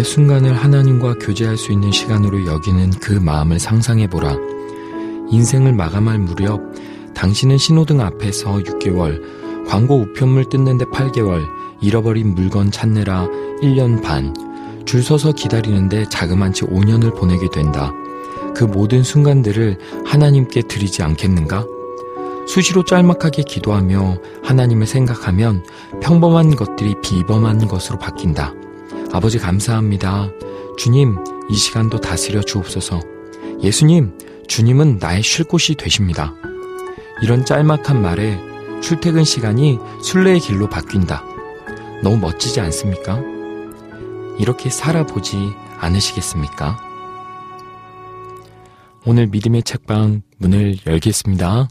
매 순간을 하나님과 교제할 수 있는 시간으로 여기는 그 마음을 상상해보라. 인생을 마감할 무렵 당신은 신호등 앞에서 6개월, 광고 우편물 뜯는데 8개월, 잃어버린 물건 찾느라 1년 반, 줄 서서 기다리는데 자그만치 5년을 보내게 된다. 그 모든 순간들을 하나님께 드리지 않겠는가? 수시로 짤막하게 기도하며 하나님을 생각하면 평범한 것들이 비범한 것으로 바뀐다. 아버지 감사합니다. 주님, 이 시간도 다스려 주옵소서. 예수님, 주님은 나의 쉴 곳이 되십니다. 이런 짤막한 말에 출퇴근 시간이 순례의 길로 바뀐다. 너무 멋지지 않습니까? 이렇게 살아보지 않으시겠습니까? 오늘 믿음의 책방 문을 열겠습니다.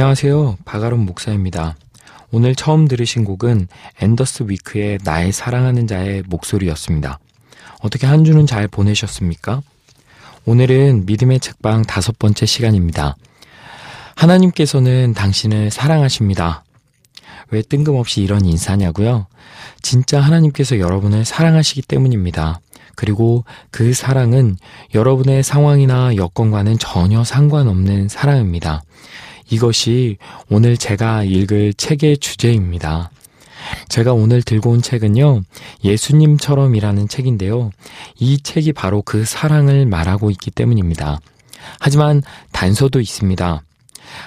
안녕하세요. 바가론 목사입니다. 오늘 처음 들으신 곡은 앤더스 위크의 나의 사랑하는 자의 목소리였습니다. 어떻게 한 주는 잘 보내셨습니까? 오늘은 믿음의 책방 다섯 번째 시간입니다. 하나님께서는 당신을 사랑하십니다. 왜 뜬금없이 이런 인사냐고요? 진짜 하나님께서 여러분을 사랑하시기 때문입니다. 그리고 그 사랑은 여러분의 상황이나 여건과는 전혀 상관없는 사랑입니다. 이것이 오늘 제가 읽을 책의 주제입니다. 제가 오늘 들고 온 책은요, 예수님처럼이라는 책인데요. 이 책이 바로 그 사랑을 말하고 있기 때문입니다. 하지만 단서도 있습니다.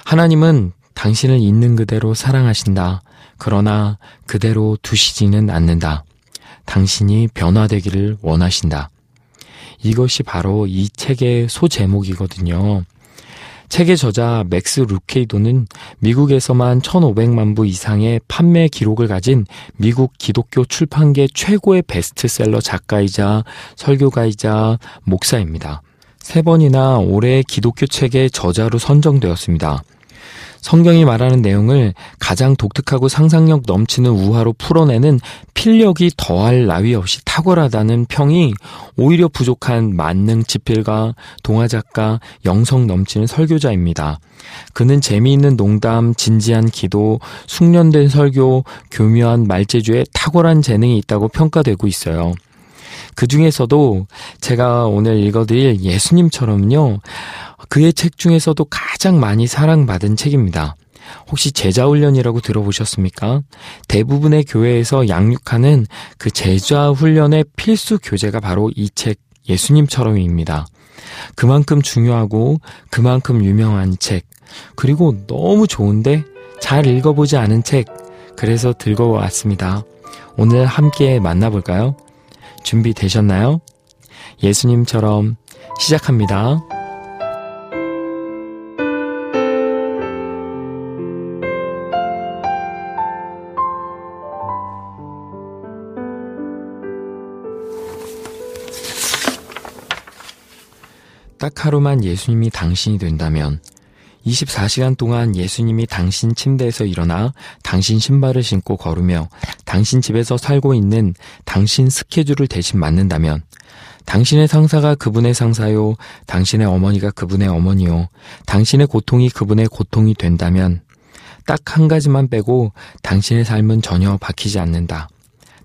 하나님은 당신을 있는 그대로 사랑하신다. 그러나 그대로 두시지는 않는다. 당신이 변화되기를 원하신다. 이것이 바로 이 책의 소제목이거든요. 책의 저자 맥스 루케이도는 미국에서만 1,500만 부 이상의 판매 기록을 가진 미국 기독교 출판계 최고의 베스트셀러 작가이자 설교가이자 목사입니다. 세 번이나 올해 기독교 책의 저자로 선정되었습니다. 성경이 말하는 내용을 가장 독특하고 상상력 넘치는 우화로 풀어내는 필력이 더할 나위 없이 탁월하다는 평이 오히려 부족한 만능 지필가, 동화작가, 영성 넘치는 설교자입니다. 그는 재미있는 농담, 진지한 기도, 숙련된 설교, 교묘한 말재주에 탁월한 재능이 있다고 평가되고 있어요. 그 중에서도 제가 오늘 읽어드릴 예수님처럼요, 그의 책 중에서도 가장 많이 사랑받은 책입니다. 혹시 제자훈련이라고 들어보셨습니까? 대부분의 교회에서 양육하는 그 제자훈련의 필수 교재가 바로 이 책 예수님처럼입니다. 그만큼 중요하고 그만큼 유명한 책, 그리고 너무 좋은데 잘 읽어보지 않은 책, 그래서 들고 왔습니다. 오늘 함께 만나볼까요? 준비되셨나요? 예수님처럼 시작합니다. 딱 하루만 예수님이 당신이 된다면 24시간 동안 예수님이 당신 침대에서 일어나 당신 신발을 신고 걸으며 당신 집에서 살고 있는 당신 스케줄을 대신 맞는다면 당신의 상사가 그분의 상사요, 당신의 어머니가 그분의 어머니요, 당신의 고통이 그분의 고통이 된다면 딱 한 가지만 빼고 당신의 삶은 전혀 바뀌지 않는다.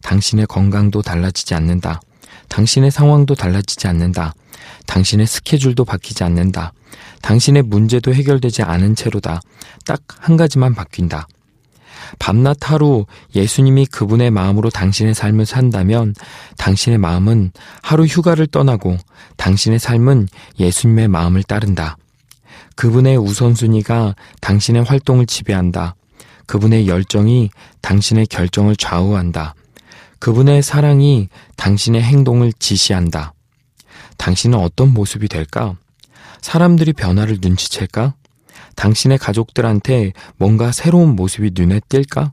당신의 건강도 달라지지 않는다. 당신의 상황도 달라지지 않는다. 당신의 스케줄도 바뀌지 않는다. 당신의 문제도 해결되지 않은 채로다. 딱 한 가지만 바뀐다. 밤낮 하루 예수님이 그분의 마음으로 당신의 삶을 산다면 당신의 마음은 하루 휴가를 떠나고 당신의 삶은 예수님의 마음을 따른다. 그분의 우선순위가 당신의 활동을 지배한다. 그분의 열정이 당신의 결정을 좌우한다. 그분의 사랑이 당신의 행동을 지시한다. 당신은 어떤 모습이 될까? 사람들이 변화를 눈치챌까? 당신의 가족들한테 뭔가 새로운 모습이 눈에 띌까?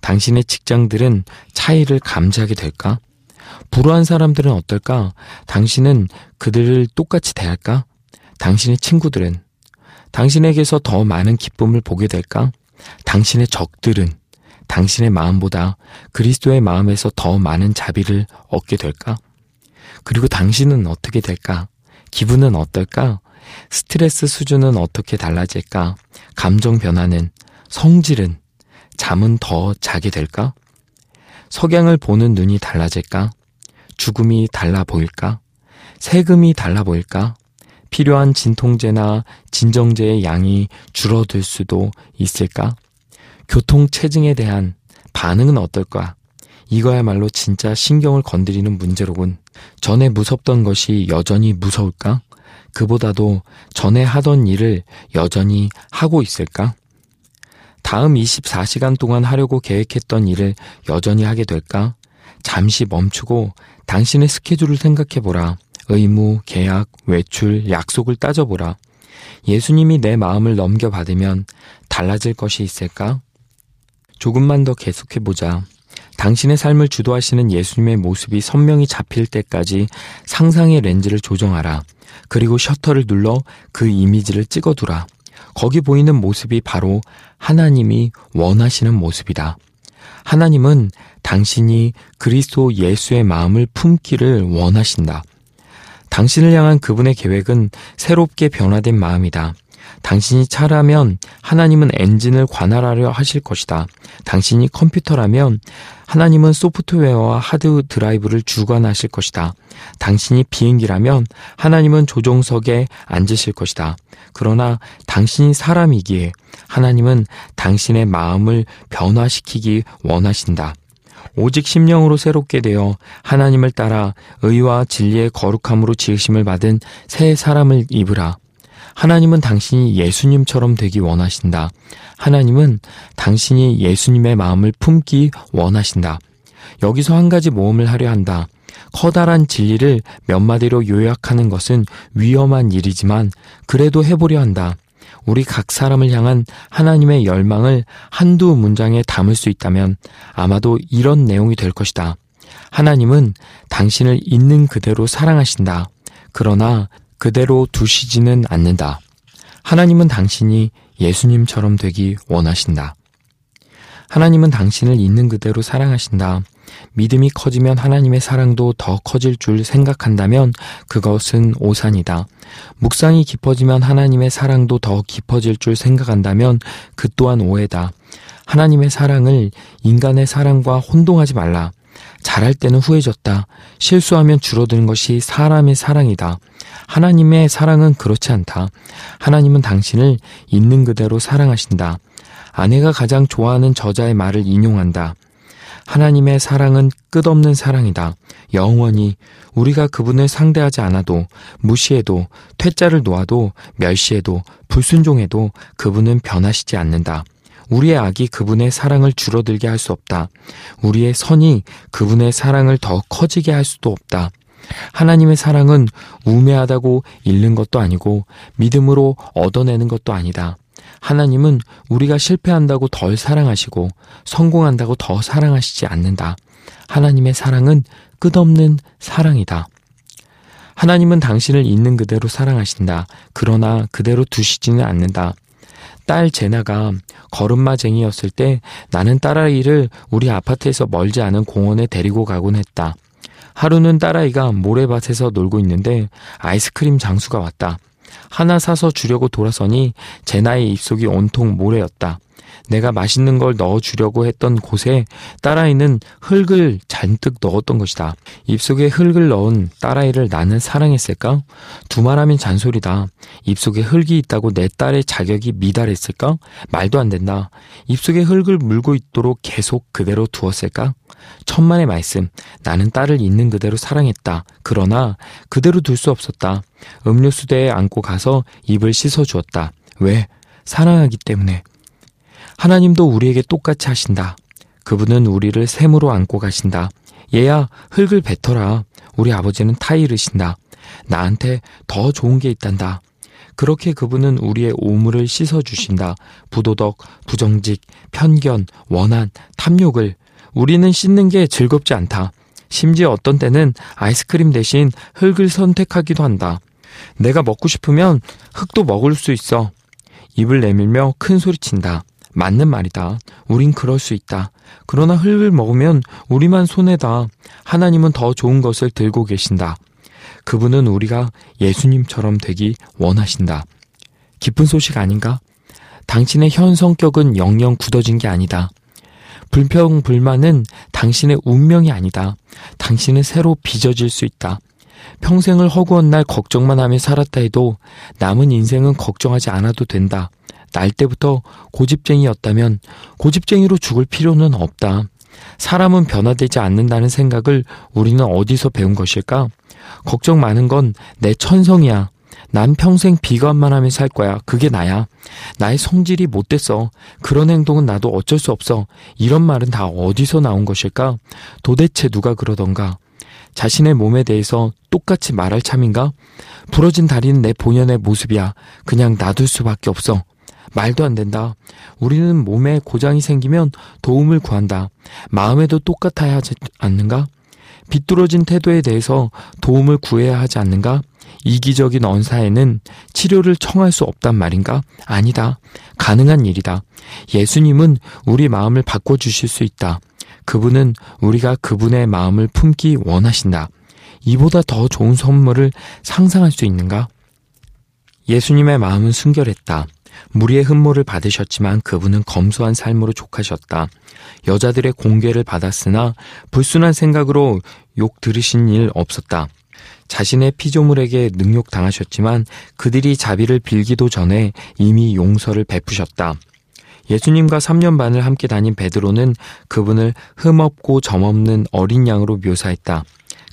당신의 직장들은 차이를 감지하게 될까? 불우한 사람들은 어떨까? 당신은 그들을 똑같이 대할까? 당신의 친구들은 당신에게서 더 많은 기쁨을 보게 될까? 당신의 적들은 당신의 마음보다 그리스도의 마음에서 더 많은 자비를 얻게 될까? 그리고 당신은 어떻게 될까? 기분은 어떨까? 스트레스 수준은 어떻게 달라질까? 감정 변화는, 성질은, 잠은 더 자게 될까? 석양을 보는 눈이 달라질까? 죽음이 달라 보일까? 세금이 달라 보일까? 필요한 진통제나 진정제의 양이 줄어들 수도 있을까? 교통체증에 대한 반응은 어떨까? 이거야말로 진짜 신경을 건드리는 문제로군. 전에 무섭던 것이 여전히 무서울까? 그보다도 전에 하던 일을 여전히 하고 있을까? 다음 24시간 동안 하려고 계획했던 일을 여전히 하게 될까? 잠시 멈추고 당신의 스케줄을 생각해보라. 의무, 계약, 외출, 약속을 따져보라. 예수님이 내 마음을 넘겨받으면 달라질 것이 있을까? 조금만 더 계속해보자. 당신의 삶을 주도하시는 예수님의 모습이 선명히 잡힐 때까지 상상의 렌즈를 조정하라. 그리고 셔터를 눌러 그 이미지를 찍어두라. 거기 보이는 모습이 바로 하나님이 원하시는 모습이다. 하나님은 당신이 그리스도 예수의 마음을 품기를 원하신다. 당신을 향한 그분의 계획은 새롭게 변화된 마음이다. 당신이 차라면 하나님은 엔진을 관할하려 하실 것이다. 당신이 컴퓨터라면 하나님은 소프트웨어와 하드 드라이브를 주관하실 것이다. 당신이 비행기라면 하나님은 조종석에 앉으실 것이다. 그러나 당신이 사람이기에 하나님은 당신의 마음을 변화시키기 원하신다. 오직 심령으로 새롭게 되어 하나님을 따라 의와 진리의 거룩함으로 지으심을 받은 새 사람을 입으라. 하나님은 당신이 예수님처럼 되기 원하신다. 하나님은 당신이 예수님의 마음을 품기 원하신다. 여기서 한 가지 모험을 하려 한다. 커다란 진리를 몇 마디로 요약하는 것은 위험한 일이지만 그래도 해보려 한다. 우리 각 사람을 향한 하나님의 열망을 한두 문장에 담을 수 있다면 아마도 이런 내용이 될 것이다. 하나님은 당신을 있는 그대로 사랑하신다. 그러나 그대로 두시지는 않는다. 하나님은 당신이 예수님처럼 되기 원하신다. 하나님은 당신을 있는 그대로 사랑하신다. 믿음이 커지면 하나님의 사랑도 더 커질 줄 생각한다면 그것은 오산이다. 묵상이 깊어지면 하나님의 사랑도 더 깊어질 줄 생각한다면 그 또한 오해다. 하나님의 사랑을 인간의 사랑과 혼동하지 말라. 잘할 때는 후해졌다. 실수하면 줄어드는 것이 사람의 사랑이다. 하나님의 사랑은 그렇지 않다. 하나님은 당신을 있는 그대로 사랑하신다. 아내가 가장 좋아하는 저자의 말을 인용한다. 하나님의 사랑은 끝없는 사랑이다. 영원히 우리가 그분을 상대하지 않아도 무시해도 퇴짜를 놓아도 멸시해도 불순종해도 그분은 변하시지 않는다. 우리의 악이 그분의 사랑을 줄어들게 할 수 없다. 우리의 선이 그분의 사랑을 더 커지게 할 수도 없다. 하나님의 사랑은 우매하다고 잃는 것도 아니고 믿음으로 얻어내는 것도 아니다. 하나님은 우리가 실패한다고 덜 사랑하시고 성공한다고 더 사랑하시지 않는다. 하나님의 사랑은 끝없는 사랑이다. 하나님은 당신을 있는 그대로 사랑하신다. 그러나 그대로 두시지는 않는다. 딸 제나가 걸음마쟁이였을 때 나는 딸아이를 우리 아파트에서 멀지 않은 공원에 데리고 가곤 했다. 하루는 딸아이가 모래밭에서 놀고 있는데 아이스크림 장수가 왔다. 하나 사서 주려고 돌아서니 제 나의 입속이 온통 모래였다. 내가 맛있는 걸 넣어주려고 했던 곳에 딸아이는 흙을 잔뜩 넣었던 것이다. 입속에 흙을 넣은 딸아이를 나는 사랑했을까? 두말하면 잔소리다. 입속에 흙이 있다고 내 딸의 자격이 미달했을까? 말도 안 된다. 입속에 흙을 물고 있도록 계속 그대로 두었을까? 천만의 말씀. 나는 딸을 있는 그대로 사랑했다. 그러나 그대로 둘 수 없었다. 음료수대에 안고 가서 입을 씻어 주었다. 왜? 사랑하기 때문에. 하나님도 우리에게 똑같이 하신다. 그분은 우리를 샘으로 안고 가신다. 얘야, 흙을 뱉어라. 우리 아버지는 타이르신다. 나한테 더 좋은 게 있단다. 그렇게 그분은 우리의 오물을 씻어주신다. 부도덕, 부정직, 편견, 원한, 탐욕을 우리는 씻는 게 즐겁지 않다. 심지어 어떤 때는 아이스크림 대신 흙을 선택하기도 한다. 내가 먹고 싶으면 흙도 먹을 수 있어. 입을 내밀며 큰 소리친다. 맞는 말이다. 우린 그럴 수 있다. 그러나 흙을 먹으면 우리만 손해다. 하나님은 더 좋은 것을 들고 계신다. 그분은 우리가 예수님처럼 되기 원하신다. 기쁜 소식 아닌가? 당신의 현 성격은 영영 굳어진 게 아니다. 불평, 불만은 당신의 운명이 아니다. 당신은 새로 빚어질 수 있다. 평생을 허구한 날 걱정만 하며 살았다 해도 남은 인생은 걱정하지 않아도 된다. 날 때부터 고집쟁이였다면 고집쟁이로 죽을 필요는 없다. 사람은 변화되지 않는다는 생각을 우리는 어디서 배운 것일까? 걱정 많은 건 내 천성이야. 난 평생 비관만 하며 살 거야. 그게 나야. 나의 성질이 못됐어. 그런 행동은 나도 어쩔 수 없어. 이런 말은 다 어디서 나온 것일까? 도대체 누가 그러던가? 자신의 몸에 대해서 똑같이 말할 참인가? 부러진 다리는 내 본연의 모습이야. 그냥 놔둘 수밖에 없어. 말도 안 된다. 우리는 몸에 고장이 생기면 도움을 구한다. 마음에도 똑같아야 하지 않는가? 비뚤어진 태도에 대해서 도움을 구해야 하지 않는가? 이기적인 언사에는 치료를 청할 수 없단 말인가? 아니다. 가능한 일이다. 예수님은 우리 마음을 바꿔주실 수 있다. 그분은 우리가 그분의 마음을 품기 원하신다. 이보다 더 좋은 선물을 상상할 수 있는가? 예수님의 마음은 순결했다. 무리의 흠모를 받으셨지만 그분은 검소한 삶으로 족하셨다. 여자들의 공개를 받았으나 불순한 생각으로 욕 들으신 일 없었다. 자신의 피조물에게 능욕당하셨지만 그들이 자비를 빌기도 전에 이미 용서를 베푸셨다. 예수님과 3년 반을 함께 다닌 베드로는 그분을 흠없고 점없는 어린 양으로 묘사했다.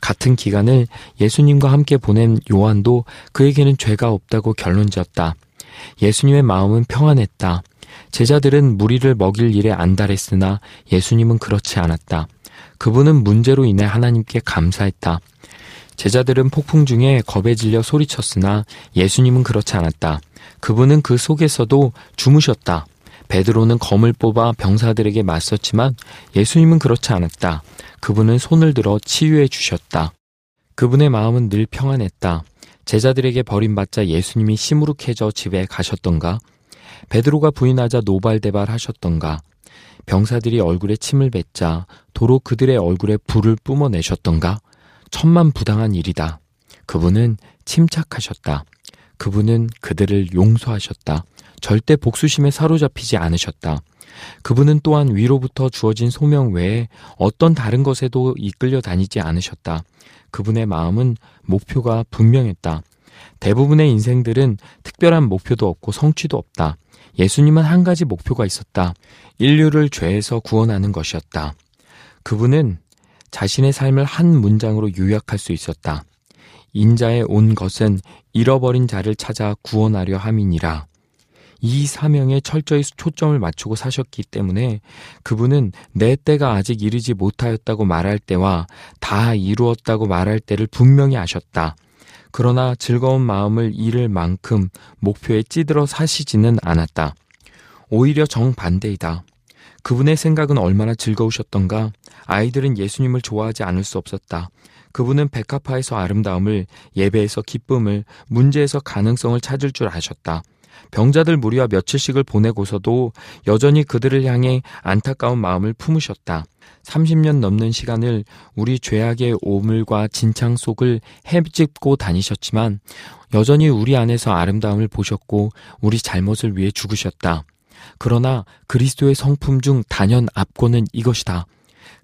같은 기간을 예수님과 함께 보낸 요한도 그에게는 죄가 없다고 결론 지었다. 예수님의 마음은 평안했다. 제자들은 무리를 먹일 일에 안달했으나 예수님은 그렇지 않았다. 그분은 문제로 인해 하나님께 감사했다. 제자들은 폭풍 중에 겁에 질려 소리쳤으나 예수님은 그렇지 않았다. 그분은 그 속에서도 주무셨다. 베드로는 검을 뽑아 병사들에게 맞섰지만 예수님은 그렇지 않았다. 그분은 손을 들어 치유해 주셨다. 그분의 마음은 늘 평안했다. 제자들에게 버림받자 예수님이 시무룩해져 집에 가셨던가? 베드로가 부인하자 노발대발 하셨던가? 병사들이 얼굴에 침을 뱉자 도로 그들의 얼굴에 불을 뿜어내셨던가? 천만 부당한 일이다. 그분은 침착하셨다. 그분은 그들을 용서하셨다. 절대 복수심에 사로잡히지 않으셨다. 그분은 또한 위로부터 주어진 소명 외에 어떤 다른 것에도 이끌려 다니지 않으셨다. 그분의 마음은 목표가 분명했다. 대부분의 인생들은 특별한 목표도 없고 성취도 없다. 예수님은 한 가지 목표가 있었다. 인류를 죄에서 구원하는 것이었다. 그분은 자신의 삶을 한 문장으로 요약할 수 있었다. 인자에 온 것은 잃어버린 자를 찾아 구원하려 함이니라. 이 사명에 철저히 초점을 맞추고 사셨기 때문에 그분은 내 때가 아직 이르지 못하였다고 말할 때와 다 이루었다고 말할 때를 분명히 아셨다. 그러나 즐거운 마음을 잃을 만큼 목표에 찌들어 사시지는 않았다. 오히려 정반대이다. 그분의 생각은 얼마나 즐거우셨던가 아이들은 예수님을 좋아하지 않을 수 없었다. 그분은 백합화에서 아름다움을, 예배에서 기쁨을, 문제에서 가능성을 찾을 줄 아셨다. 병자들 무리와 며칠씩을 보내고서도 여전히 그들을 향해 안타까운 마음을 품으셨다. 30년 넘는 시간을 우리 죄악의 오물과 진창 속을 헤집고 다니셨지만 여전히 우리 안에서 아름다움을 보셨고 우리 잘못을 위해 죽으셨다. 그러나 그리스도의 성품 중 단연 앞권은 이것이다.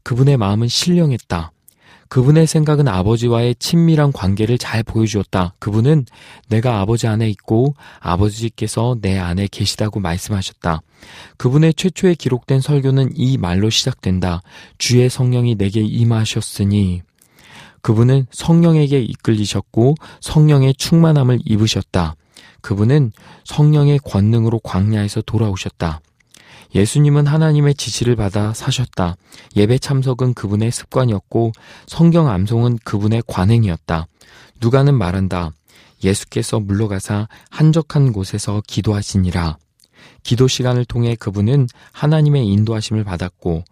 그분의 마음은 신령했다. 그분의 생각은 아버지와의 친밀한 관계를 잘 보여주었다. 그분은 내가 아버지 안에 있고 아버지께서 내 안에 계시다고 말씀하셨다. 그분의 최초에 기록된 설교는 이 말로 시작된다. 주의 성령이 내게 임하셨으니 그분은 성령에게 이끌리셨고 성령의 충만함을 입으셨다. 그분은 성령의 권능으로 광야에서 돌아오셨다. 예수님은 하나님의 지시를 받아 사셨다. 예배 참석은 그분의 습관이었고 성경 암송은 그분의 관행이었다. 누가는 말한다. 예수께서 물러가사 한적한 곳에서 기도하시니라. 기도 시간을 통해 그분은 하나님의 인도하심을 받았고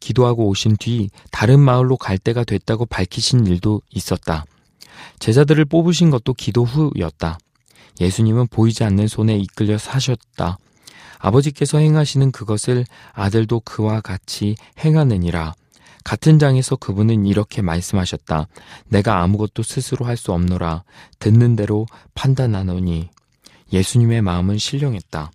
기도하고 오신 뒤 다른 마을로 갈 때가 됐다고 밝히신 일도 있었다. 제자들을 뽑으신 것도 기도 후였다. 예수님은 보이지 않는 손에 이끌려 사셨다. 아버지께서 행하시는 그것을 아들도 그와 같이 행하느니라. 같은 장에서 그분은 이렇게 말씀하셨다. 내가 아무것도 스스로 할 수 없노라. 듣는 대로 판단하노니. 예수님의 마음은 신령했다.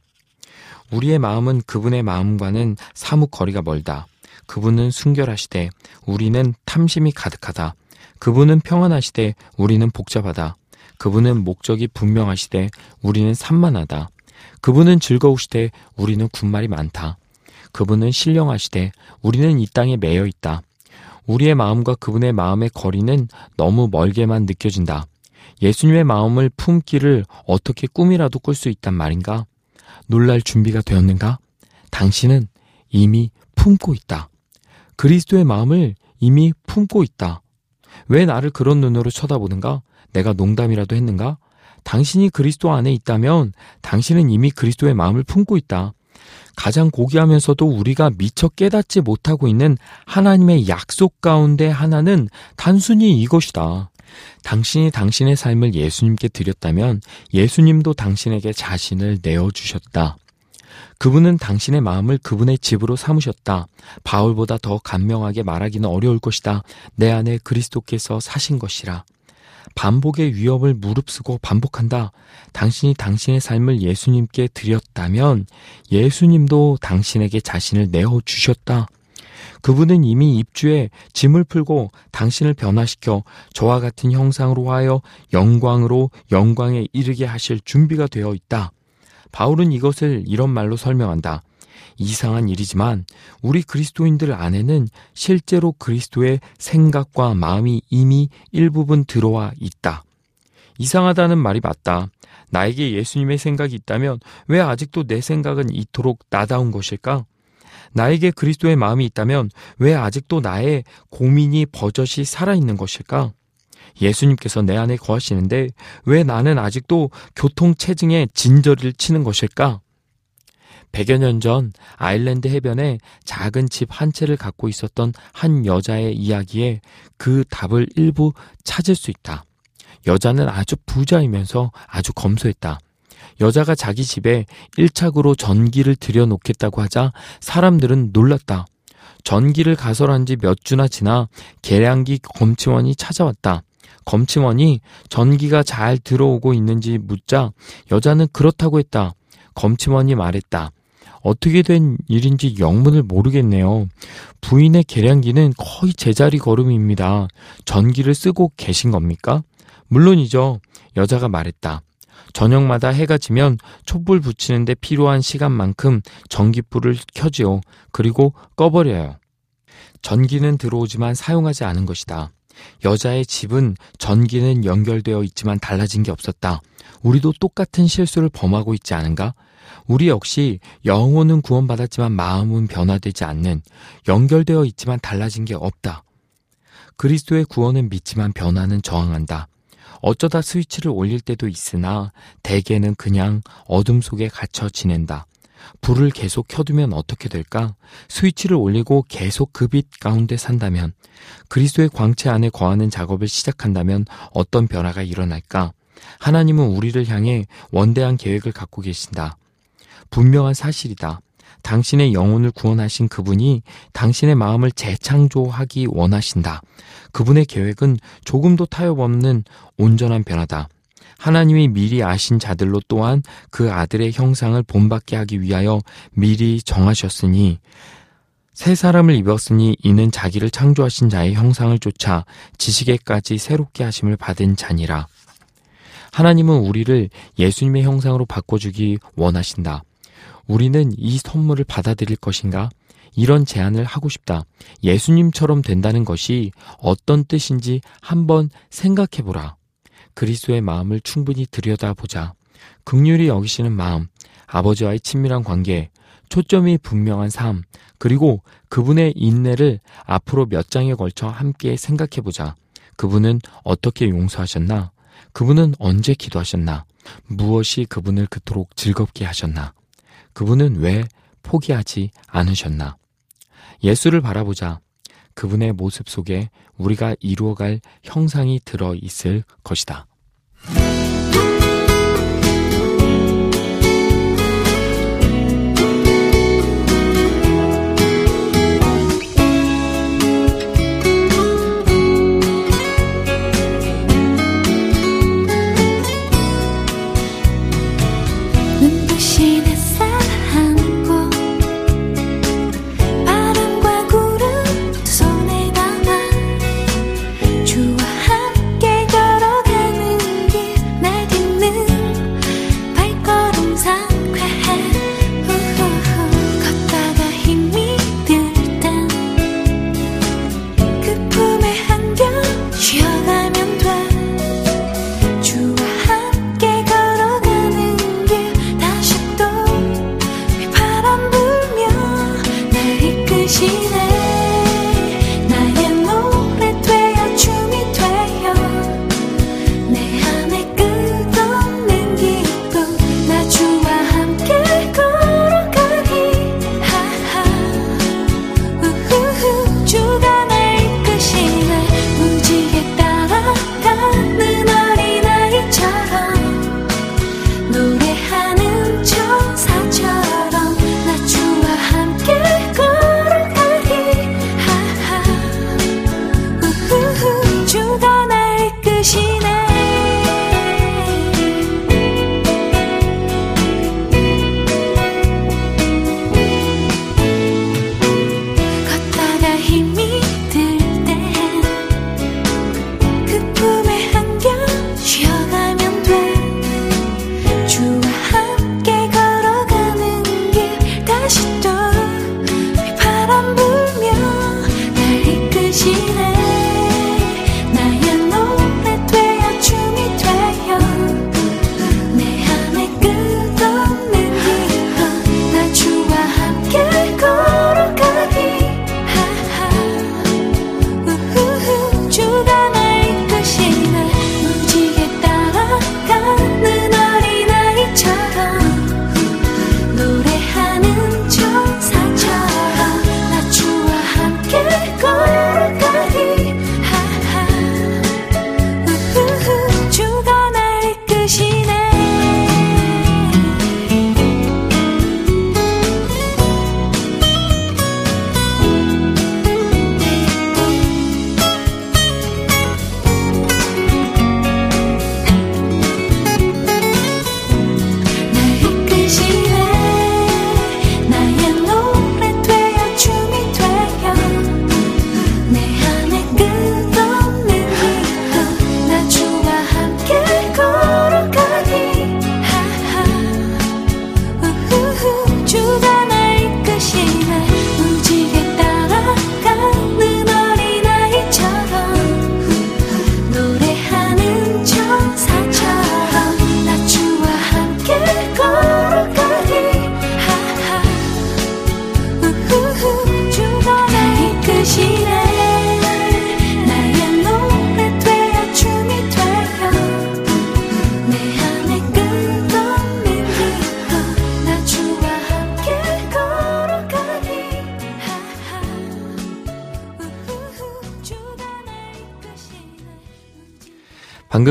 우리의 마음은 그분의 마음과는 사뭇 거리가 멀다. 그분은 순결하시되 우리는 탐심이 가득하다. 그분은 평안하시되 우리는 복잡하다. 그분은 목적이 분명하시되 우리는 산만하다. 그분은 즐거우시되 우리는 군말이 많다. 그분은 신령하시되 우리는 이 땅에 매여 있다. 우리의 마음과 그분의 마음의 거리는 너무 멀게만 느껴진다. 예수님의 마음을 품기를 어떻게 꿈이라도 꿀 수 있단 말인가? 놀랄 준비가 되었는가? 당신은 이미 품고 있다. 그리스도의 마음을 이미 품고 있다. 왜 나를 그런 눈으로 쳐다보는가? 내가 농담이라도 했는가? 당신이 그리스도 안에 있다면 당신은 이미 그리스도의 마음을 품고 있다. 가장 고귀하면서도 우리가 미처 깨닫지 못하고 있는 하나님의 약속 가운데 하나는 단순히 이것이다. 당신이 당신의 삶을 예수님께 드렸다면 예수님도 당신에게 자신을 내어주셨다. 그분은 당신의 마음을 그분의 집으로 삼으셨다. 바울보다 더 간명하게 말하기는 어려울 것이다. 내 안에 그리스도께서 사신 것이라. 반복의 위협을 무릅쓰고 반복한다. 당신이 당신의 삶을 예수님께 드렸다면 예수님도 당신에게 자신을 내어 주셨다. 그분은 이미 입주에 짐을 풀고 당신을 변화시켜 저와 같은 형상으로 하여 영광으로 영광에 이르게 하실 준비가 되어 있다. 바울은 이것을 이런 말로 설명한다. 이상한 일이지만 우리 그리스도인들 안에는 실제로 그리스도의 생각과 마음이 이미 일부분 들어와 있다. 이상하다는 말이 맞다. 나에게 예수님의 생각이 있다면 왜 아직도 내 생각은 이토록 나다운 것일까? 나에게 그리스도의 마음이 있다면 왜 아직도 나의 고민이 버젓이 살아있는 것일까? 예수님께서 내 안에 거하시는데 왜 나는 아직도 교통체증에 진저리를 치는 것일까? 100여 년 전 아일랜드 해변에 작은 집 한 채를 갖고 있었던 한 여자의 이야기에 그 답을 일부 찾을 수 있다. 여자는 아주 부자이면서 아주 검소했다. 여자가 자기 집에 1착으로 전기를 들여놓겠다고 하자 사람들은 놀랐다. 전기를 가설한 지 몇 주나 지나 계량기 검침원이 찾아왔다. 검침원이 전기가 잘 들어오고 있는지 묻자 여자는 그렇다고 했다. 검침원이 말했다. 어떻게 된 일인지 영문을 모르겠네요. 부인의 계량기는 거의 제자리 걸음입니다. 전기를 쓰고 계신 겁니까? 물론이죠. 여자가 말했다. 저녁마다 해가 지면 촛불 붙이는데 필요한 시간만큼 전기불을 켜지요. 그리고 꺼버려요. 전기는 들어오지만 사용하지 않은 것이다. 여자의 집은 전기는 연결되어 있지만 달라진 게 없었다. 우리도 똑같은 실수를 범하고 있지 않은가? 우리 역시 영혼은 구원받았지만 마음은 변화되지 않는 연결되어 있지만 달라진 게 없다. 그리스도의 구원은 믿지만 변화는 저항한다. 어쩌다 스위치를 올릴 때도 있으나 대개는 그냥 어둠 속에 갇혀 지낸다. 불을 계속 켜두면 어떻게 될까? 스위치를 올리고 계속 그 빛 가운데 산다면, 그리스도의 광채 안에 거하는 작업을 시작한다면 어떤 변화가 일어날까? 하나님은 우리를 향해 원대한 계획을 갖고 계신다. 분명한 사실이다. 당신의 영혼을 구원하신 그분이 당신의 마음을 재창조하기 원하신다. 그분의 계획은 조금도 타협 없는 온전한 변화다. 하나님이 미리 아신 자들로 또한 그 아들의 형상을 본받게 하기 위하여 미리 정하셨으니 새 사람을 입었으니 이는 자기를 창조하신 자의 형상을 쫓아 지식에까지 새롭게 하심을 받은 자니라. 하나님은 우리를 예수님의 형상으로 바꿔주기 원하신다. 우리는 이 선물을 받아들일 것인가? 이런 제안을 하고 싶다. 예수님처럼 된다는 것이 어떤 뜻인지 한번 생각해 보라. 그리스도의 마음을 충분히 들여다보자. 극률이 여기시는 마음, 아버지와의 친밀한 관계, 초점이 분명한 삶, 그리고 그분의 인내를 앞으로 몇 장에 걸쳐 함께 생각해 보자. 그분은 어떻게 용서하셨나? 그분은 언제 기도하셨나? 무엇이 그분을 그토록 즐겁게 하셨나? 그분은 왜 포기하지 않으셨나? 예수를 바라보자. 그분의 모습 속에 우리가 이루어갈 형상이 들어 있을 것이다.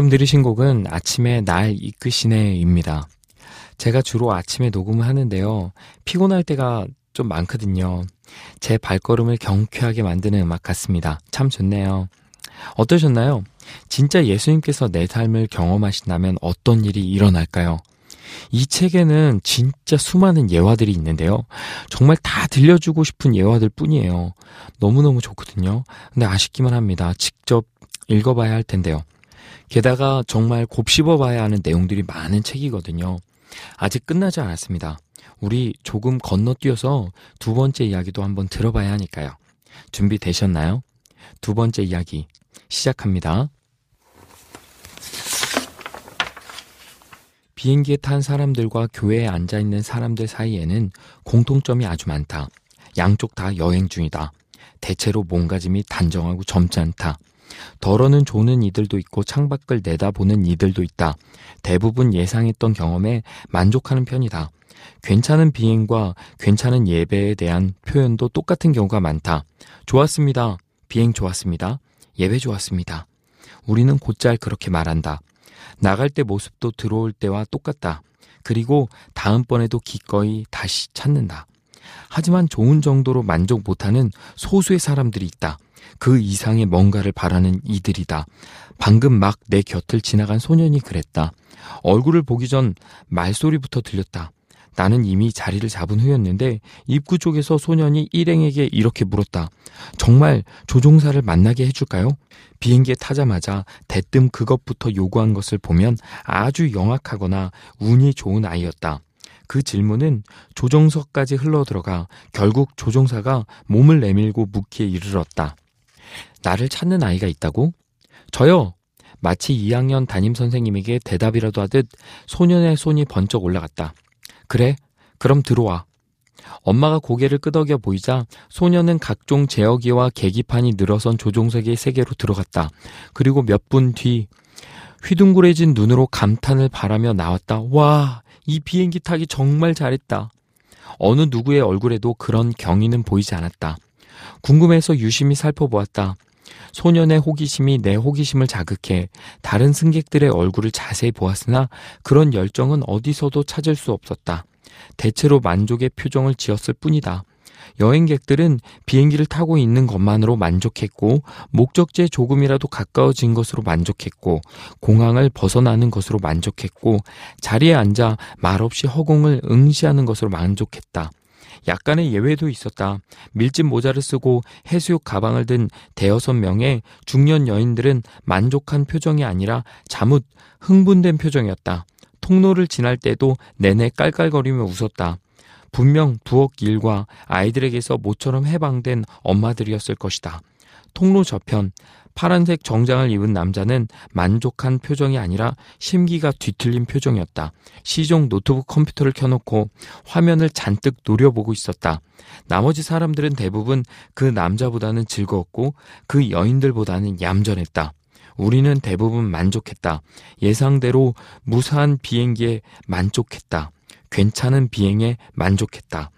방금 들으신 곡은 아침에 날 이끄시네입니다. 제가 주로 아침에 녹음을 하는데요. 피곤할 때가 좀 많거든요. 제 발걸음을 경쾌하게 만드는 음악 같습니다. 참 좋네요. 어떠셨나요? 진짜 예수님께서 내 삶을 경험하신다면 어떤 일이 일어날까요? 이 책에는 진짜 수많은 예화들이 있는데요. 정말 다 들려주고 싶은 예화들 뿐이에요. 너무너무 좋거든요. 근데 아쉽기만 합니다. 직접 읽어봐야 할 텐데요. 게다가 정말 곱씹어 봐야 하는 내용들이 많은 책이거든요. 아직 끝나지 않았습니다. 우리 조금 건너뛰어서 두 번째 이야기도 한번 들어봐야 하니까요. 준비되셨나요? 두 번째 이야기 시작합니다. 비행기에 탄 사람들과 교회에 앉아 있는 사람들 사이에는 공통점이 아주 많다. 양쪽 다 여행 중이다. 대체로 몸가짐이 단정하고 젊지 않다. 덜어는 조는 이들도 있고 창밖을 내다보는 이들도 있다. 대부분 예상했던 경험에 만족하는 편이다. 괜찮은 비행과 괜찮은 예배에 대한 표현도 똑같은 경우가 많다. 좋았습니다. 비행 좋았습니다. 예배 좋았습니다. 우리는 곧잘 그렇게 말한다. 나갈 때 모습도 들어올 때와 똑같다. 그리고 다음번에도 기꺼이 다시 찾는다. 하지만 좋은 정도로 만족 못하는 소수의 사람들이 있다. 그 이상의 뭔가를 바라는 이들이다. 방금 막 내 곁을 지나간 소년이 그랬다. 얼굴을 보기 전 말소리부터 들렸다. 나는 이미 자리를 잡은 후였는데 입구 쪽에서 소년이 일행에게 이렇게 물었다. 정말 조종사를 만나게 해줄까요? 비행기에 타자마자 대뜸 그것부터 요구한 것을 보면 아주 영악하거나 운이 좋은 아이였다. 그 질문은 조종석까지 흘러 들어가 결국 조종사가 몸을 내밀고 묻기에 이르렀다. 나를 찾는 아이가 있다고? 저요! 마치 2학년 담임 선생님에게 대답이라도 하듯 소년의 손이 번쩍 올라갔다. 그래? 그럼 들어와. 엄마가 고개를 끄덕여 보이자 소녀는 각종 제어기와 계기판이 늘어선 조종석의 세계로 들어갔다. 그리고 몇 분 뒤 휘둥그레진 눈으로 감탄을 바라며 나왔다. 와, 이 비행기 타기 정말 잘했다. 어느 누구의 얼굴에도 그런 경의는 보이지 않았다. 궁금해서 유심히 살펴보았다. 소년의 호기심이 내 호기심을 자극해 다른 승객들의 얼굴을 자세히 보았으나 그런 열정은 어디서도 찾을 수 없었다. 대체로 만족의 표정을 지었을 뿐이다. 여행객들은 비행기를 타고 있는 것만으로 만족했고, 목적지에 조금이라도 가까워진 것으로 만족했고, 공항을 벗어나는 것으로 만족했고, 자리에 앉아 말없이 허공을 응시하는 것으로 만족했다. 약간의 예외도 있었다. 밀짚 모자를 쓰고 해수욕 가방을 든 대여섯 명의 중년 여인들은 만족한 표정이 아니라 자뭇 흥분된 표정이었다. 통로를 지날 때도 내내 깔깔거리며 웃었다. 분명 부엌 일과 아이들에게서 모처럼 해방된 엄마들이었을 것이다. 통로 저편 파란색 정장을 입은 남자는 만족한 표정이 아니라 심기가 뒤틀린 표정이었다. 시종 노트북 컴퓨터를 켜놓고 화면을 잔뜩 노려보고 있었다. 나머지 사람들은 대부분 그 남자보다는 즐거웠고 그 여인들보다는 얌전했다. 우리는 대부분 만족했다. 예상대로 무사한 비행기에 만족했다. 괜찮은 비행에 만족했다.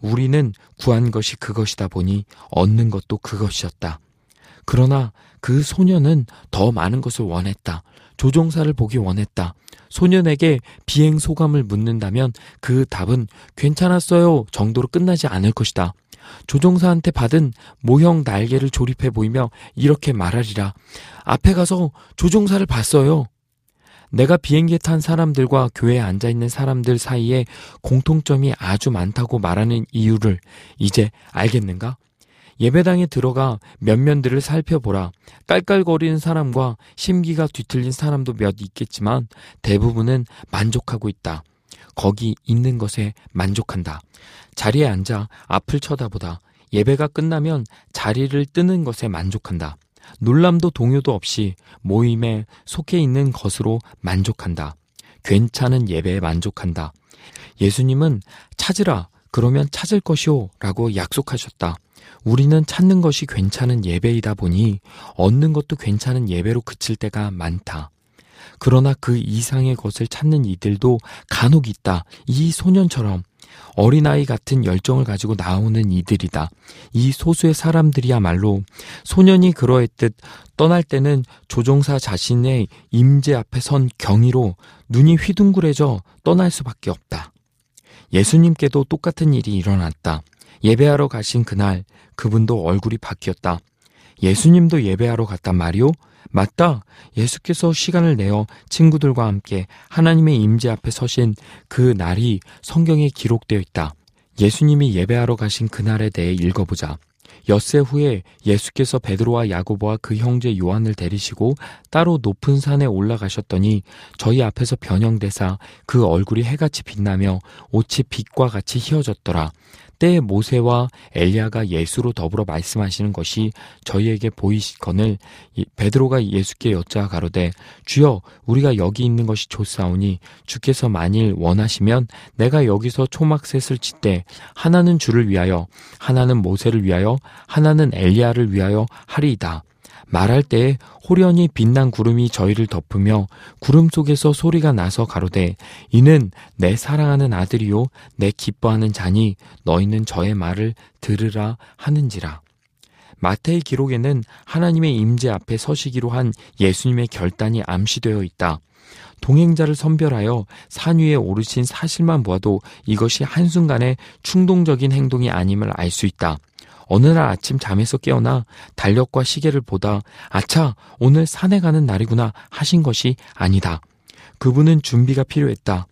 우리는 구한 것이 그것이다 보니 얻는 것도 그것이었다. 그러나 그 소년은 더 많은 것을 원했다. 조종사를 보기 원했다. 소년에게 비행 소감을 묻는다면 그 답은 괜찮았어요 정도로 끝나지 않을 것이다. 조종사한테 받은 모형 날개를 조립해 보이며 이렇게 말하리라. 앞에 가서 조종사를 봤어요. 내가 비행기에 탄 사람들과 교회에 앉아 있는 사람들 사이에 공통점이 아주 많다고 말하는 이유를 이제 알겠는가? 예배당에 들어가 면면들을 살펴보라. 깔깔거리는 사람과 심기가 뒤틀린 사람도 몇 있겠지만 대부분은 만족하고 있다. 거기 있는 것에 만족한다. 자리에 앉아 앞을 쳐다보다. 예배가 끝나면 자리를 뜨는 것에 만족한다. 놀람도 동요도 없이 모임에 속해 있는 것으로 만족한다. 괜찮은 예배에 만족한다. 예수님은 찾으라, 그러면 찾을 것이오 라고 약속하셨다. 우리는 찾는 것이 괜찮은 예배이다 보니 얻는 것도 괜찮은 예배로 그칠 때가 많다. 그러나 그 이상의 것을 찾는 이들도 간혹 있다. 이 소년처럼 어린아이 같은 열정을 가지고 나오는 이들이다. 이 소수의 사람들이야말로 소년이 그러했듯 떠날 때는 조종사 자신의 임재 앞에 선 경위로 눈이 휘둥그레져 떠날 수밖에 없다. 예수님께도 똑같은 일이 일어났다. 예배하러 가신 그날 그분도 얼굴이 바뀌었다. 예수님도 예배하러 갔단 말이오? 맞다. 예수께서 시간을 내어 친구들과 함께 하나님의 임재 앞에 서신 그 날이 성경에 기록되어 있다. 예수님이 예배하러 가신 그날에 대해 읽어보자. 엿새 후에 예수께서 베드로와 야고보와 그 형제 요한을 데리시고 따로 높은 산에 올라가셨더니 저희 앞에서 변형되사 그 얼굴이 해같이 빛나며 옷이 빛과 같이 휘어졌더라. 때 모세와 엘리야가 예수로 더불어 말씀하시는 것이 저희에게 보이시거늘 베드로가 예수께 여자 가로되 주여 우리가 여기 있는 것이 좋사오니 주께서 만일 원하시면 내가 여기서 초막셋을 짓되 하나는 주를 위하여 하나는 모세를 위하여 하나는 엘리야를 위하여 하리이다 말할 때에 호련히 빛난 구름이 저희를 덮으며 구름 속에서 소리가 나서 가로되 이는 내 사랑하는 아들이요 내 기뻐하는 자니 너희는 저의 말을 들으라 하는지라. 마태의 기록에는 하나님의 임재 앞에 서시기로 한 예수님의 결단이 암시되어 있다. 동행자를 선별하여 산 위에 오르신 사실만 보아도 이것이 한순간의 충동적인 행동이 아님을 알 수 있다. 어느 날 아침 잠에서 깨어나 달력과 시계를 보다 아차 오늘 산에 가는 날이구나 하신 것이 아니다. 그분은 준비가 필요했다.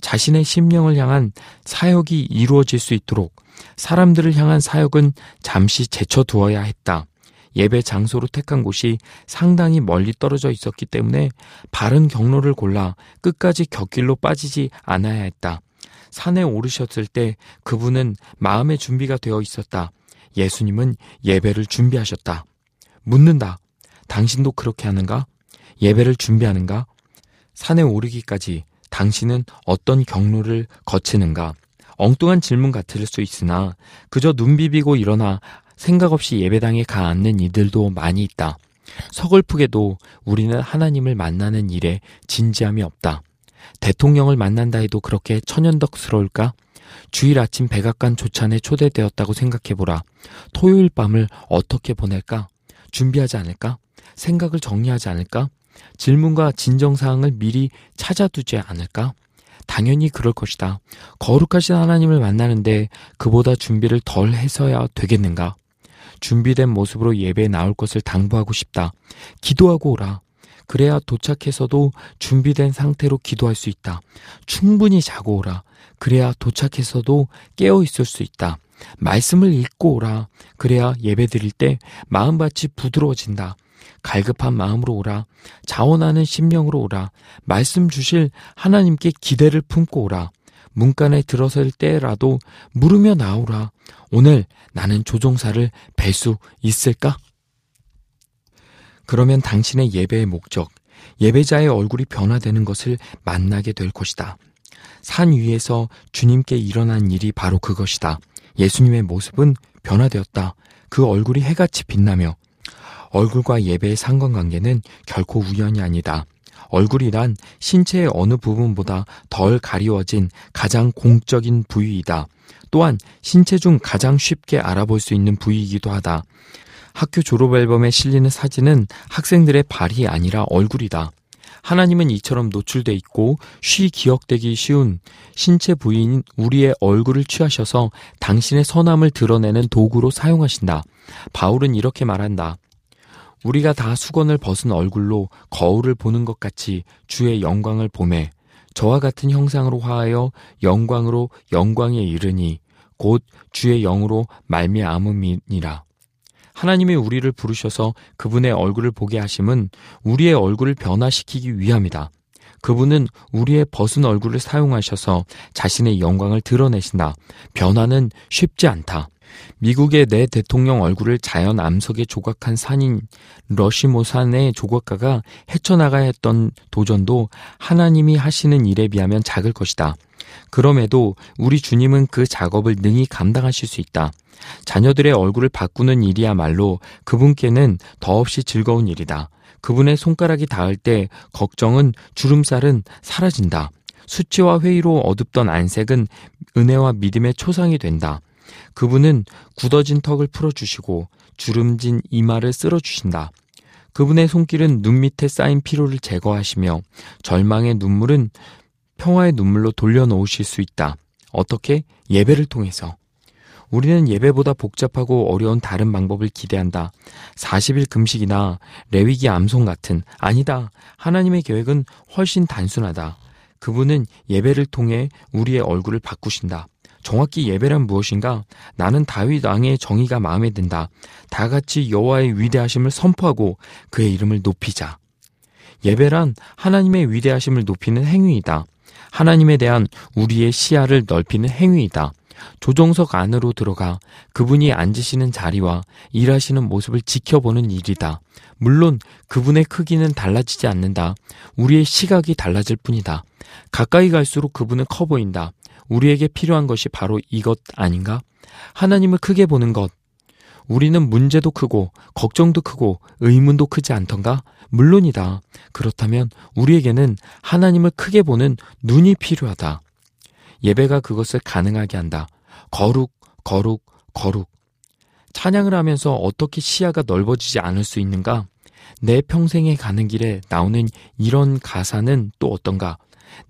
자신의 심령을 향한 사역이 이루어질 수 있도록 사람들을 향한 사역은 잠시 제쳐두어야 했다. 예배 장소로 택한 곳이 상당히 멀리 떨어져 있었기 때문에 바른 경로를 골라 끝까지 곁길로 빠지지 않아야 했다. 산에 오르셨을 때 그분은 마음의 준비가 되어 있었다. 예수님은 예배를 준비하셨다. 묻는다. 당신도 그렇게 하는가? 예배를 준비하는가? 산에 오르기까지 당신은 어떤 경로를 거치는가? 엉뚱한 질문 같을 수 있으나 그저 눈 비비고 일어나 생각 없이 예배당에 가 앉는 이들도 많이 있다. 서글프게도 우리는 하나님을 만나는 일에 진지함이 없다. 대통령을 만난다 해도 그렇게 천연덕스러울까? 주일 아침 백악관 조찬에 초대되었다고 생각해보라. 토요일 밤을 어떻게 보낼까? 준비하지 않을까? 생각을 정리하지 않을까? 질문과 진정사항을 미리 찾아두지 않을까? 당연히 그럴 것이다. 거룩하신 하나님을 만나는데 그보다 준비를 덜 해서야 되겠는가? 준비된 모습으로 예배에 나올 것을 당부하고 싶다. 기도하고 오라. 그래야 도착해서도 준비된 상태로 기도할 수 있다. 충분히 자고 오라. 그래야 도착해서도 깨어 있을 수 있다. 말씀을 읽고 오라. 그래야 예배 드릴 때 마음밭이 부드러워진다. 갈급한 마음으로 오라. 자원하는 심령으로 오라. 말씀 주실 하나님께 기대를 품고 오라. 문간에 들어설 때라도 물으며 나오라. 오늘 나는 조종사를 뵐 수 있을까? 그러면 당신의 예배의 목적, 예배자의 얼굴이 변화되는 것을 만나게 될 것이다. 산 위에서 주님께 일어난 일이 바로 그것이다. 예수님의 모습은 변화되었다. 그 얼굴이 해같이 빛나며 얼굴과 예배의 상관관계는 결코 우연이 아니다. 얼굴이란 신체의 어느 부분보다 덜 가리워진 가장 공적인 부위이다. 또한 신체 중 가장 쉽게 알아볼 수 있는 부위이기도 하다. 학교 졸업 앨범에 실리는 사진은 학생들의 발이 아니라 얼굴이다. 하나님은 이처럼 노출돼 있고 쉬 기억되기 쉬운 신체 부위인 우리의 얼굴을 취하셔서 당신의 선함을 드러내는 도구로 사용하신다. 바울은 이렇게 말한다. 우리가 다 수건을 벗은 얼굴로 거울을 보는 것 같이 주의 영광을 보매 저와 같은 형상으로 화하여 영광으로 영광에 이르니 곧 주의 영으로 말미암음이니라. 하나님이 우리를 부르셔서 그분의 얼굴을 보게 하심은 우리의 얼굴을 변화시키기 위함이다. 그분은 우리의 벗은 얼굴을 사용하셔서 자신의 영광을 드러내신다. 변화는 쉽지 않다. 미국의 내 대통령 얼굴을 자연 암석에 조각한 산인 러시모산의 조각가가 헤쳐나가야 했던 도전도 하나님이 하시는 일에 비하면 작을 것이다. 그럼에도 우리 주님은 그 작업을 능히 감당하실 수 있다. 자녀들의 얼굴을 바꾸는 일이야말로 그분께는 더없이 즐거운 일이다. 그분의 손가락이 닿을 때 걱정은 주름살은 사라진다. 수치와 회의로 어둡던 안색은 은혜와 믿음의 초상이 된다. 그분은 굳어진 턱을 풀어주시고 주름진 이마를 쓸어주신다. 그분의 손길은 눈 밑에 쌓인 피로를 제거하시며 절망의 눈물은 평화의 눈물로 돌려놓으실 수 있다. 어떻게? 예배를 통해서. 우리는 예배보다 복잡하고 어려운 다른 방법을 기대한다. 40일 금식이나 레위기 암송 같은 아니다. 하나님의 계획은 훨씬 단순하다. 그분은 예배를 통해 우리의 얼굴을 바꾸신다. 정확히 예배란 무엇인가? 나는 다윗 왕의 정의가 마음에 든다. 다 같이 여호와의 위대하심을 선포하고 그의 이름을 높이자. 예배란 하나님의 위대하심을 높이는 행위이다. 하나님에 대한 우리의 시야를 넓히는 행위이다. 조정석 안으로 들어가 그분이 앉으시는 자리와 일하시는 모습을 지켜보는 일이다. 물론 그분의 크기는 달라지지 않는다. 우리의 시각이 달라질 뿐이다. 가까이 갈수록 그분은 커 보인다. 우리에게 필요한 것이 바로 이것 아닌가? 하나님을 크게 보는 것. 우리는 문제도 크고, 걱정도 크고, 의문도 크지 않던가? 물론이다. 그렇다면 우리에게는 하나님을 크게 보는 눈이 필요하다. 예배가 그것을 가능하게 한다. 거룩, 거룩, 거룩. 찬양을 하면서 어떻게 시야가 넓어지지 않을 수 있는가? 내 평생에 가는 길에 나오는 이런 가사는 또 어떤가?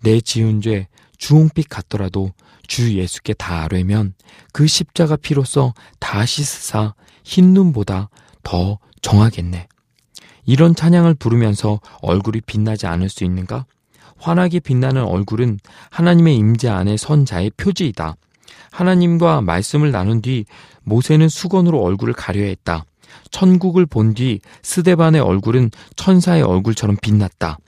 내 지은 죄 주홍빛 같더라도 주 예수께 다 아뢰면 그 십자가 피로써 다 씻으사 흰 눈보다 더 정하겠네. 이런 찬양을 부르면서 얼굴이 빛나지 않을 수 있는가? 환하게 빛나는 얼굴은 하나님의 임재 안에 선 자의 표지이다. 하나님과 말씀을 나눈 뒤 모세는 수건으로 얼굴을 가려 했다. 천국을 본 뒤 스데반의 얼굴은 천사의 얼굴처럼 빛났다.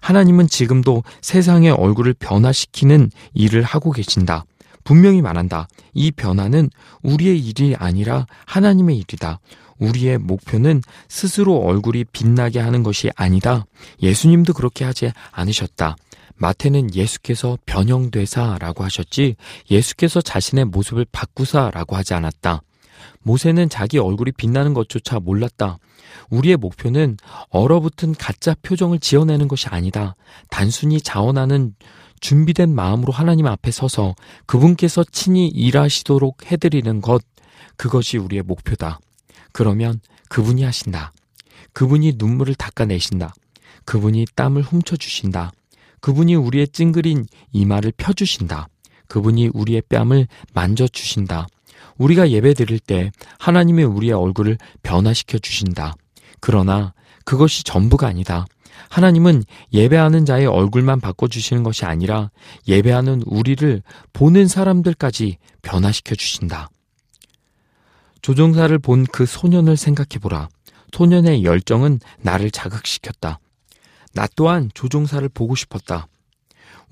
하나님은 지금도 세상의 얼굴을 변화시키는 일을 하고 계신다. 분명히 말한다. 이 변화는 우리의 일이 아니라 하나님의 일이다. 우리의 목표는 스스로 얼굴이 빛나게 하는 것이 아니다. 예수님도 그렇게 하지 않으셨다. 마태는 예수께서 변형되사라고 하셨지 예수께서 자신의 모습을 바꾸사라고 하지 않았다. 모세는 자기 얼굴이 빛나는 것조차 몰랐다. 우리의 목표는 얼어붙은 가짜 표정을 지어내는 것이 아니다. 단순히 자원하는 준비된 마음으로 하나님 앞에 서서 그분께서 친히 일하시도록 해드리는 것, 그것이 우리의 목표다. 그러면 그분이 하신다. 그분이 눈물을 닦아내신다. 그분이 땀을 훔쳐주신다. 그분이 우리의 찡그린 이마를 펴주신다. 그분이 우리의 뺨을 만져주신다. 우리가 예배 드릴 때 하나님의 우리의 얼굴을 변화시켜 주신다. 그러나 그것이 전부가 아니다. 하나님은 예배하는 자의 얼굴만 바꿔주시는 것이 아니라 예배하는 우리를 보는 사람들까지 변화시켜 주신다. 조종사를 본 그 소년을 생각해보라. 소년의 열정은 나를 자극시켰다. 나 또한 조종사를 보고 싶었다.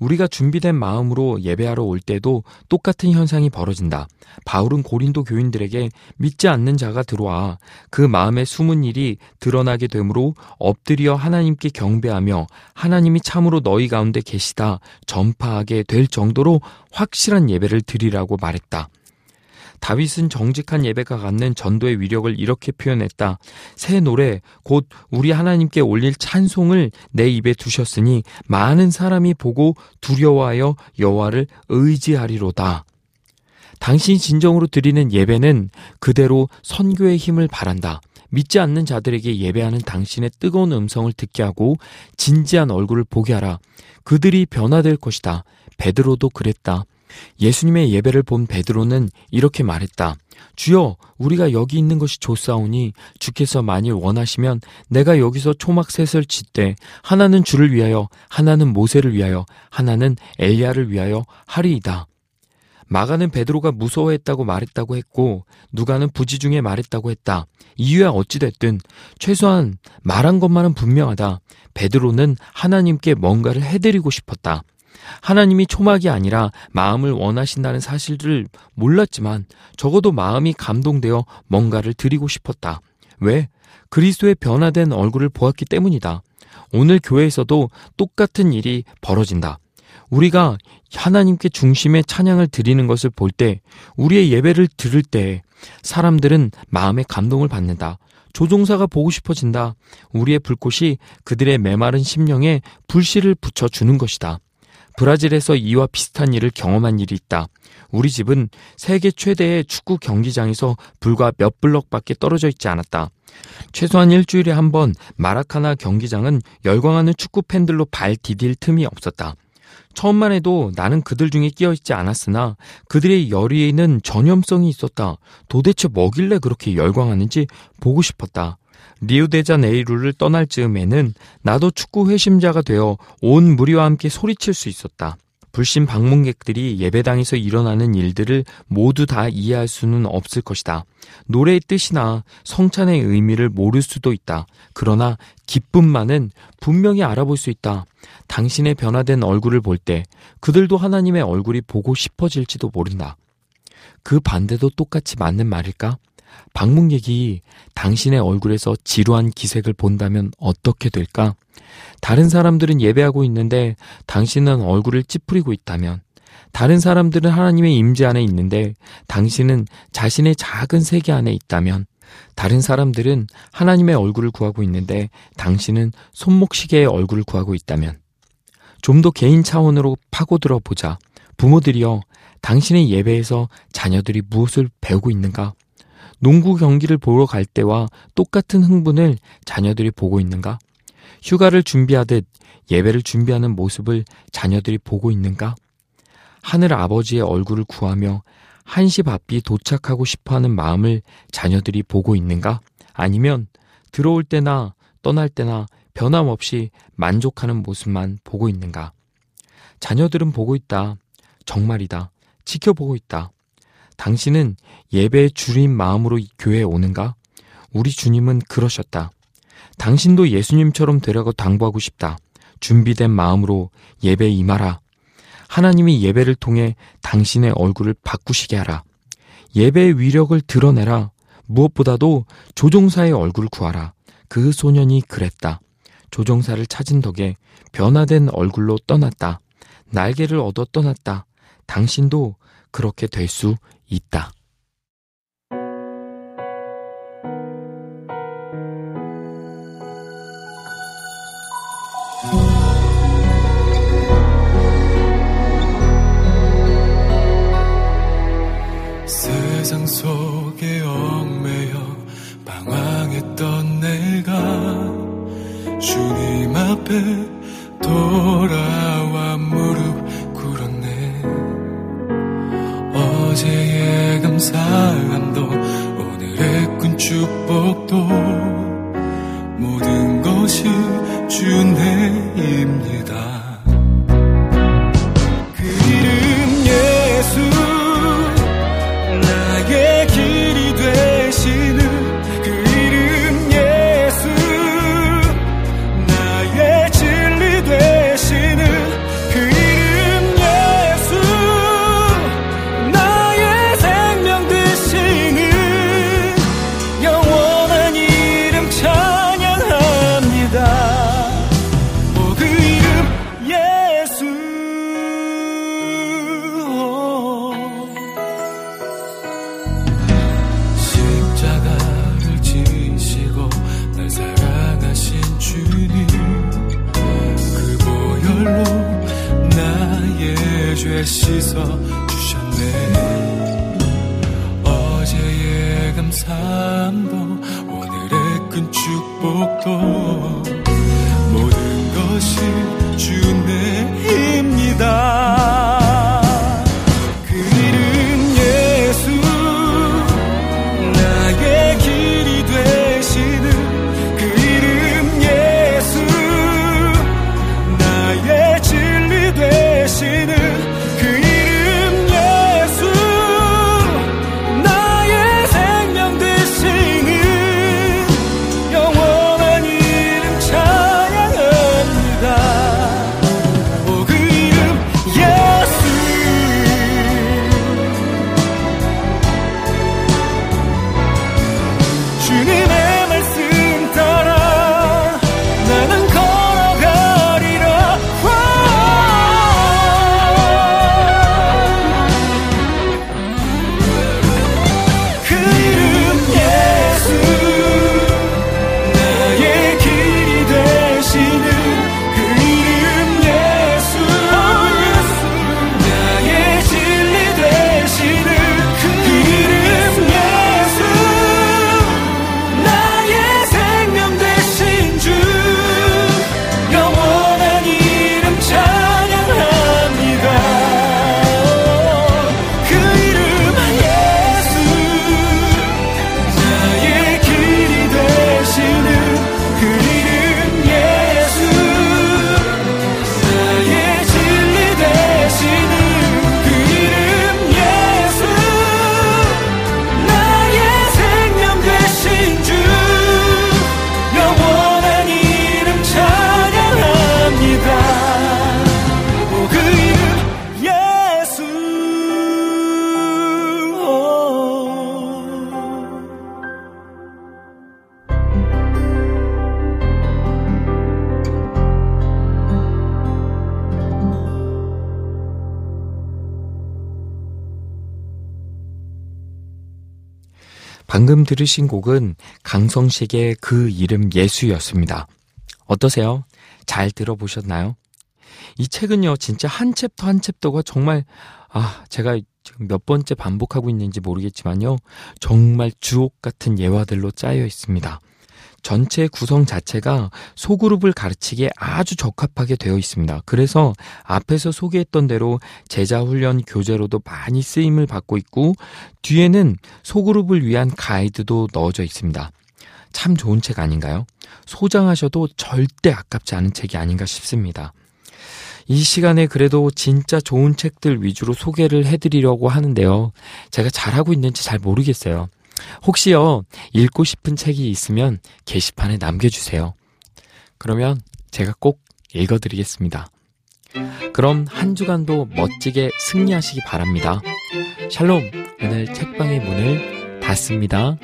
우리가 준비된 마음으로 예배하러 올 때도 똑같은 현상이 벌어진다. 바울은 고린도 교인들에게 믿지 않는 자가 들어와 그 마음에 숨은 일이 드러나게 되므로 엎드려 하나님께 경배하며 하나님이 참으로 너희 가운데 계시다 전파하게 될 정도로 확실한 예배를 드리라고 말했다. 다윗은 정직한 예배가 갖는 전도의 위력을 이렇게 표현했다. 새 노래 곧 우리 하나님께 올릴 찬송을 내 입에 두셨으니 많은 사람이 보고 두려워하여 여호와를 의지하리로다. 당신 진정으로 드리는 예배는 그대로 선교의 힘을 바란다. 믿지 않는 자들에게 예배하는 당신의 뜨거운 음성을 듣게 하고 진지한 얼굴을 보게 하라. 그들이 변화될 것이다. 베드로도 그랬다. 예수님의 예배를 본 베드로는 이렇게 말했다. 주여, 우리가 여기 있는 것이 좋사오니 주께서 만일 원하시면 내가 여기서 초막 셋을 짓되 하나는 주를 위하여 하나는 모세를 위하여 하나는 엘리야를 위하여 하리이다. 마가는 베드로가 무서워했다고 말했다고 했고 누가는 부지 중에 말했다고 했다. 이유야 어찌됐든 최소한 말한 것만은 분명하다. 베드로는 하나님께 뭔가를 해드리고 싶었다. 하나님이 초막이 아니라 마음을 원하신다는 사실을 몰랐지만 적어도 마음이 감동되어 뭔가를 드리고 싶었다. 왜? 그리스도의 변화된 얼굴을 보았기 때문이다. 오늘 교회에서도 똑같은 일이 벌어진다. 우리가 하나님께 중심의 찬양을 드리는 것을 볼 때, 우리의 예배를 들을 때, 사람들은 마음의 감동을 받는다. 조종사가 보고 싶어진다. 우리의 불꽃이 그들의 메마른 심령에 불씨를 붙여주는 것이다. 브라질에서 이와 비슷한 일을 경험한 일이 있다. 우리 집은 세계 최대의 축구 경기장에서 불과 몇 블럭밖에 떨어져 있지 않았다. 최소한 일주일에 한 번 마라카나 경기장은 열광하는 축구 팬들로 발 디딜 틈이 없었다. 처음만 해도 나는 그들 중에 끼어 있지 않았으나 그들의 열의에는 전염성이 있었다. 도대체 뭐길래 그렇게 열광하는지 보고 싶었다. 리우데자네이루를 떠날 즈음에는 나도 축구 회심자가 되어 온 무리와 함께 소리칠 수 있었다. 불신 방문객들이 예배당에서 일어나는 일들을 모두 다 이해할 수는 없을 것이다. 노래의 뜻이나 성찬의 의미를 모를 수도 있다. 그러나 기쁨만은 분명히 알아볼 수 있다. 당신의 변화된 얼굴을 볼 때 그들도 하나님의 얼굴이 보고 싶어질지도 모른다. 그 반대도 똑같이 맞는 말일까? 방문객이 당신의 얼굴에서 지루한 기색을 본다면 어떻게 될까? 다른 사람들은 예배하고 있는데 당신은 얼굴을 찌푸리고 있다면 다른 사람들은 하나님의 임재 안에 있는데 당신은 자신의 작은 세계 안에 있다면 다른 사람들은 하나님의 얼굴을 구하고 있는데 당신은 손목시계의 얼굴을 구하고 있다면 좀 더 개인 차원으로 파고들어 보자. 부모들이여 당신의 예배에서 자녀들이 무엇을 배우고 있는가? 농구 경기를 보러 갈 때와 똑같은 흥분을 자녀들이 보고 있는가? 휴가를 준비하듯 예배를 준비하는 모습을 자녀들이 보고 있는가? 하늘 아버지의 얼굴을 구하며 한시 바삐 도착하고 싶어 하는 마음을 자녀들이 보고 있는가? 아니면 들어올 때나 떠날 때나 변함없이 만족하는 모습만 보고 있는가? 자녀들은 보고 있다. 정말이다. 지켜보고 있다. 당신은 예배의 주인 마음으로 교회에 오는가? 우리 주님은 그러셨다. 당신도 예수님처럼 되라고 당부하고 싶다. 준비된 마음으로 예배에 임하라. 하나님이 예배를 통해 당신의 얼굴을 바꾸시게 하라. 예배의 위력을 드러내라. 무엇보다도 조종사의 얼굴을 구하라. 그 소년이 그랬다. 조종사를 찾은 덕에 변화된 얼굴로 떠났다. 날개를 얻어 떠났다. 당신도 그렇게 될 수 있다. 세상 속에 얽매여 방황했던 내가 주님 앞에 돌아와 무릎 감사함도 오늘의 꾼 축복도 모든 것이 주내입니다 cantor. 방금 들으신 곡은 강성식의 그 이름 예수였습니다. 어떠세요? 잘 들어보셨나요? 이 책은요, 진짜 한 챕터 한 chapter가 정말, 아, 제가 지금 몇 번째 반복하고 있는지 모르겠지만요, 정말 주옥 같은 예화들로 짜여 있습니다. 전체 구성 자체가 소그룹을 가르치기에 아주 적합하게 되어 있습니다. 그래서 앞에서 소개했던 대로 제자 훈련 교재로도 많이 쓰임을 받고 있고 뒤에는 소그룹을 위한 가이드도 넣어져 있습니다. 참 좋은 책 아닌가요? 소장하셔도 절대 아깝지 않은 책이 아닌가 싶습니다. 이 시간에 그래도 진짜 좋은 책들 위주로 소개를 해드리려고 하는데요. 제가 잘하고 있는지 잘 모르겠어요. 혹시요, 읽고 싶은 책이 있으면 게시판에 남겨주세요. 그러면 제가 꼭 읽어드리겠습니다. 그럼 한 주간도 멋지게 승리하시기 바랍니다. 샬롬, 오늘 책방의 문을 닫습니다.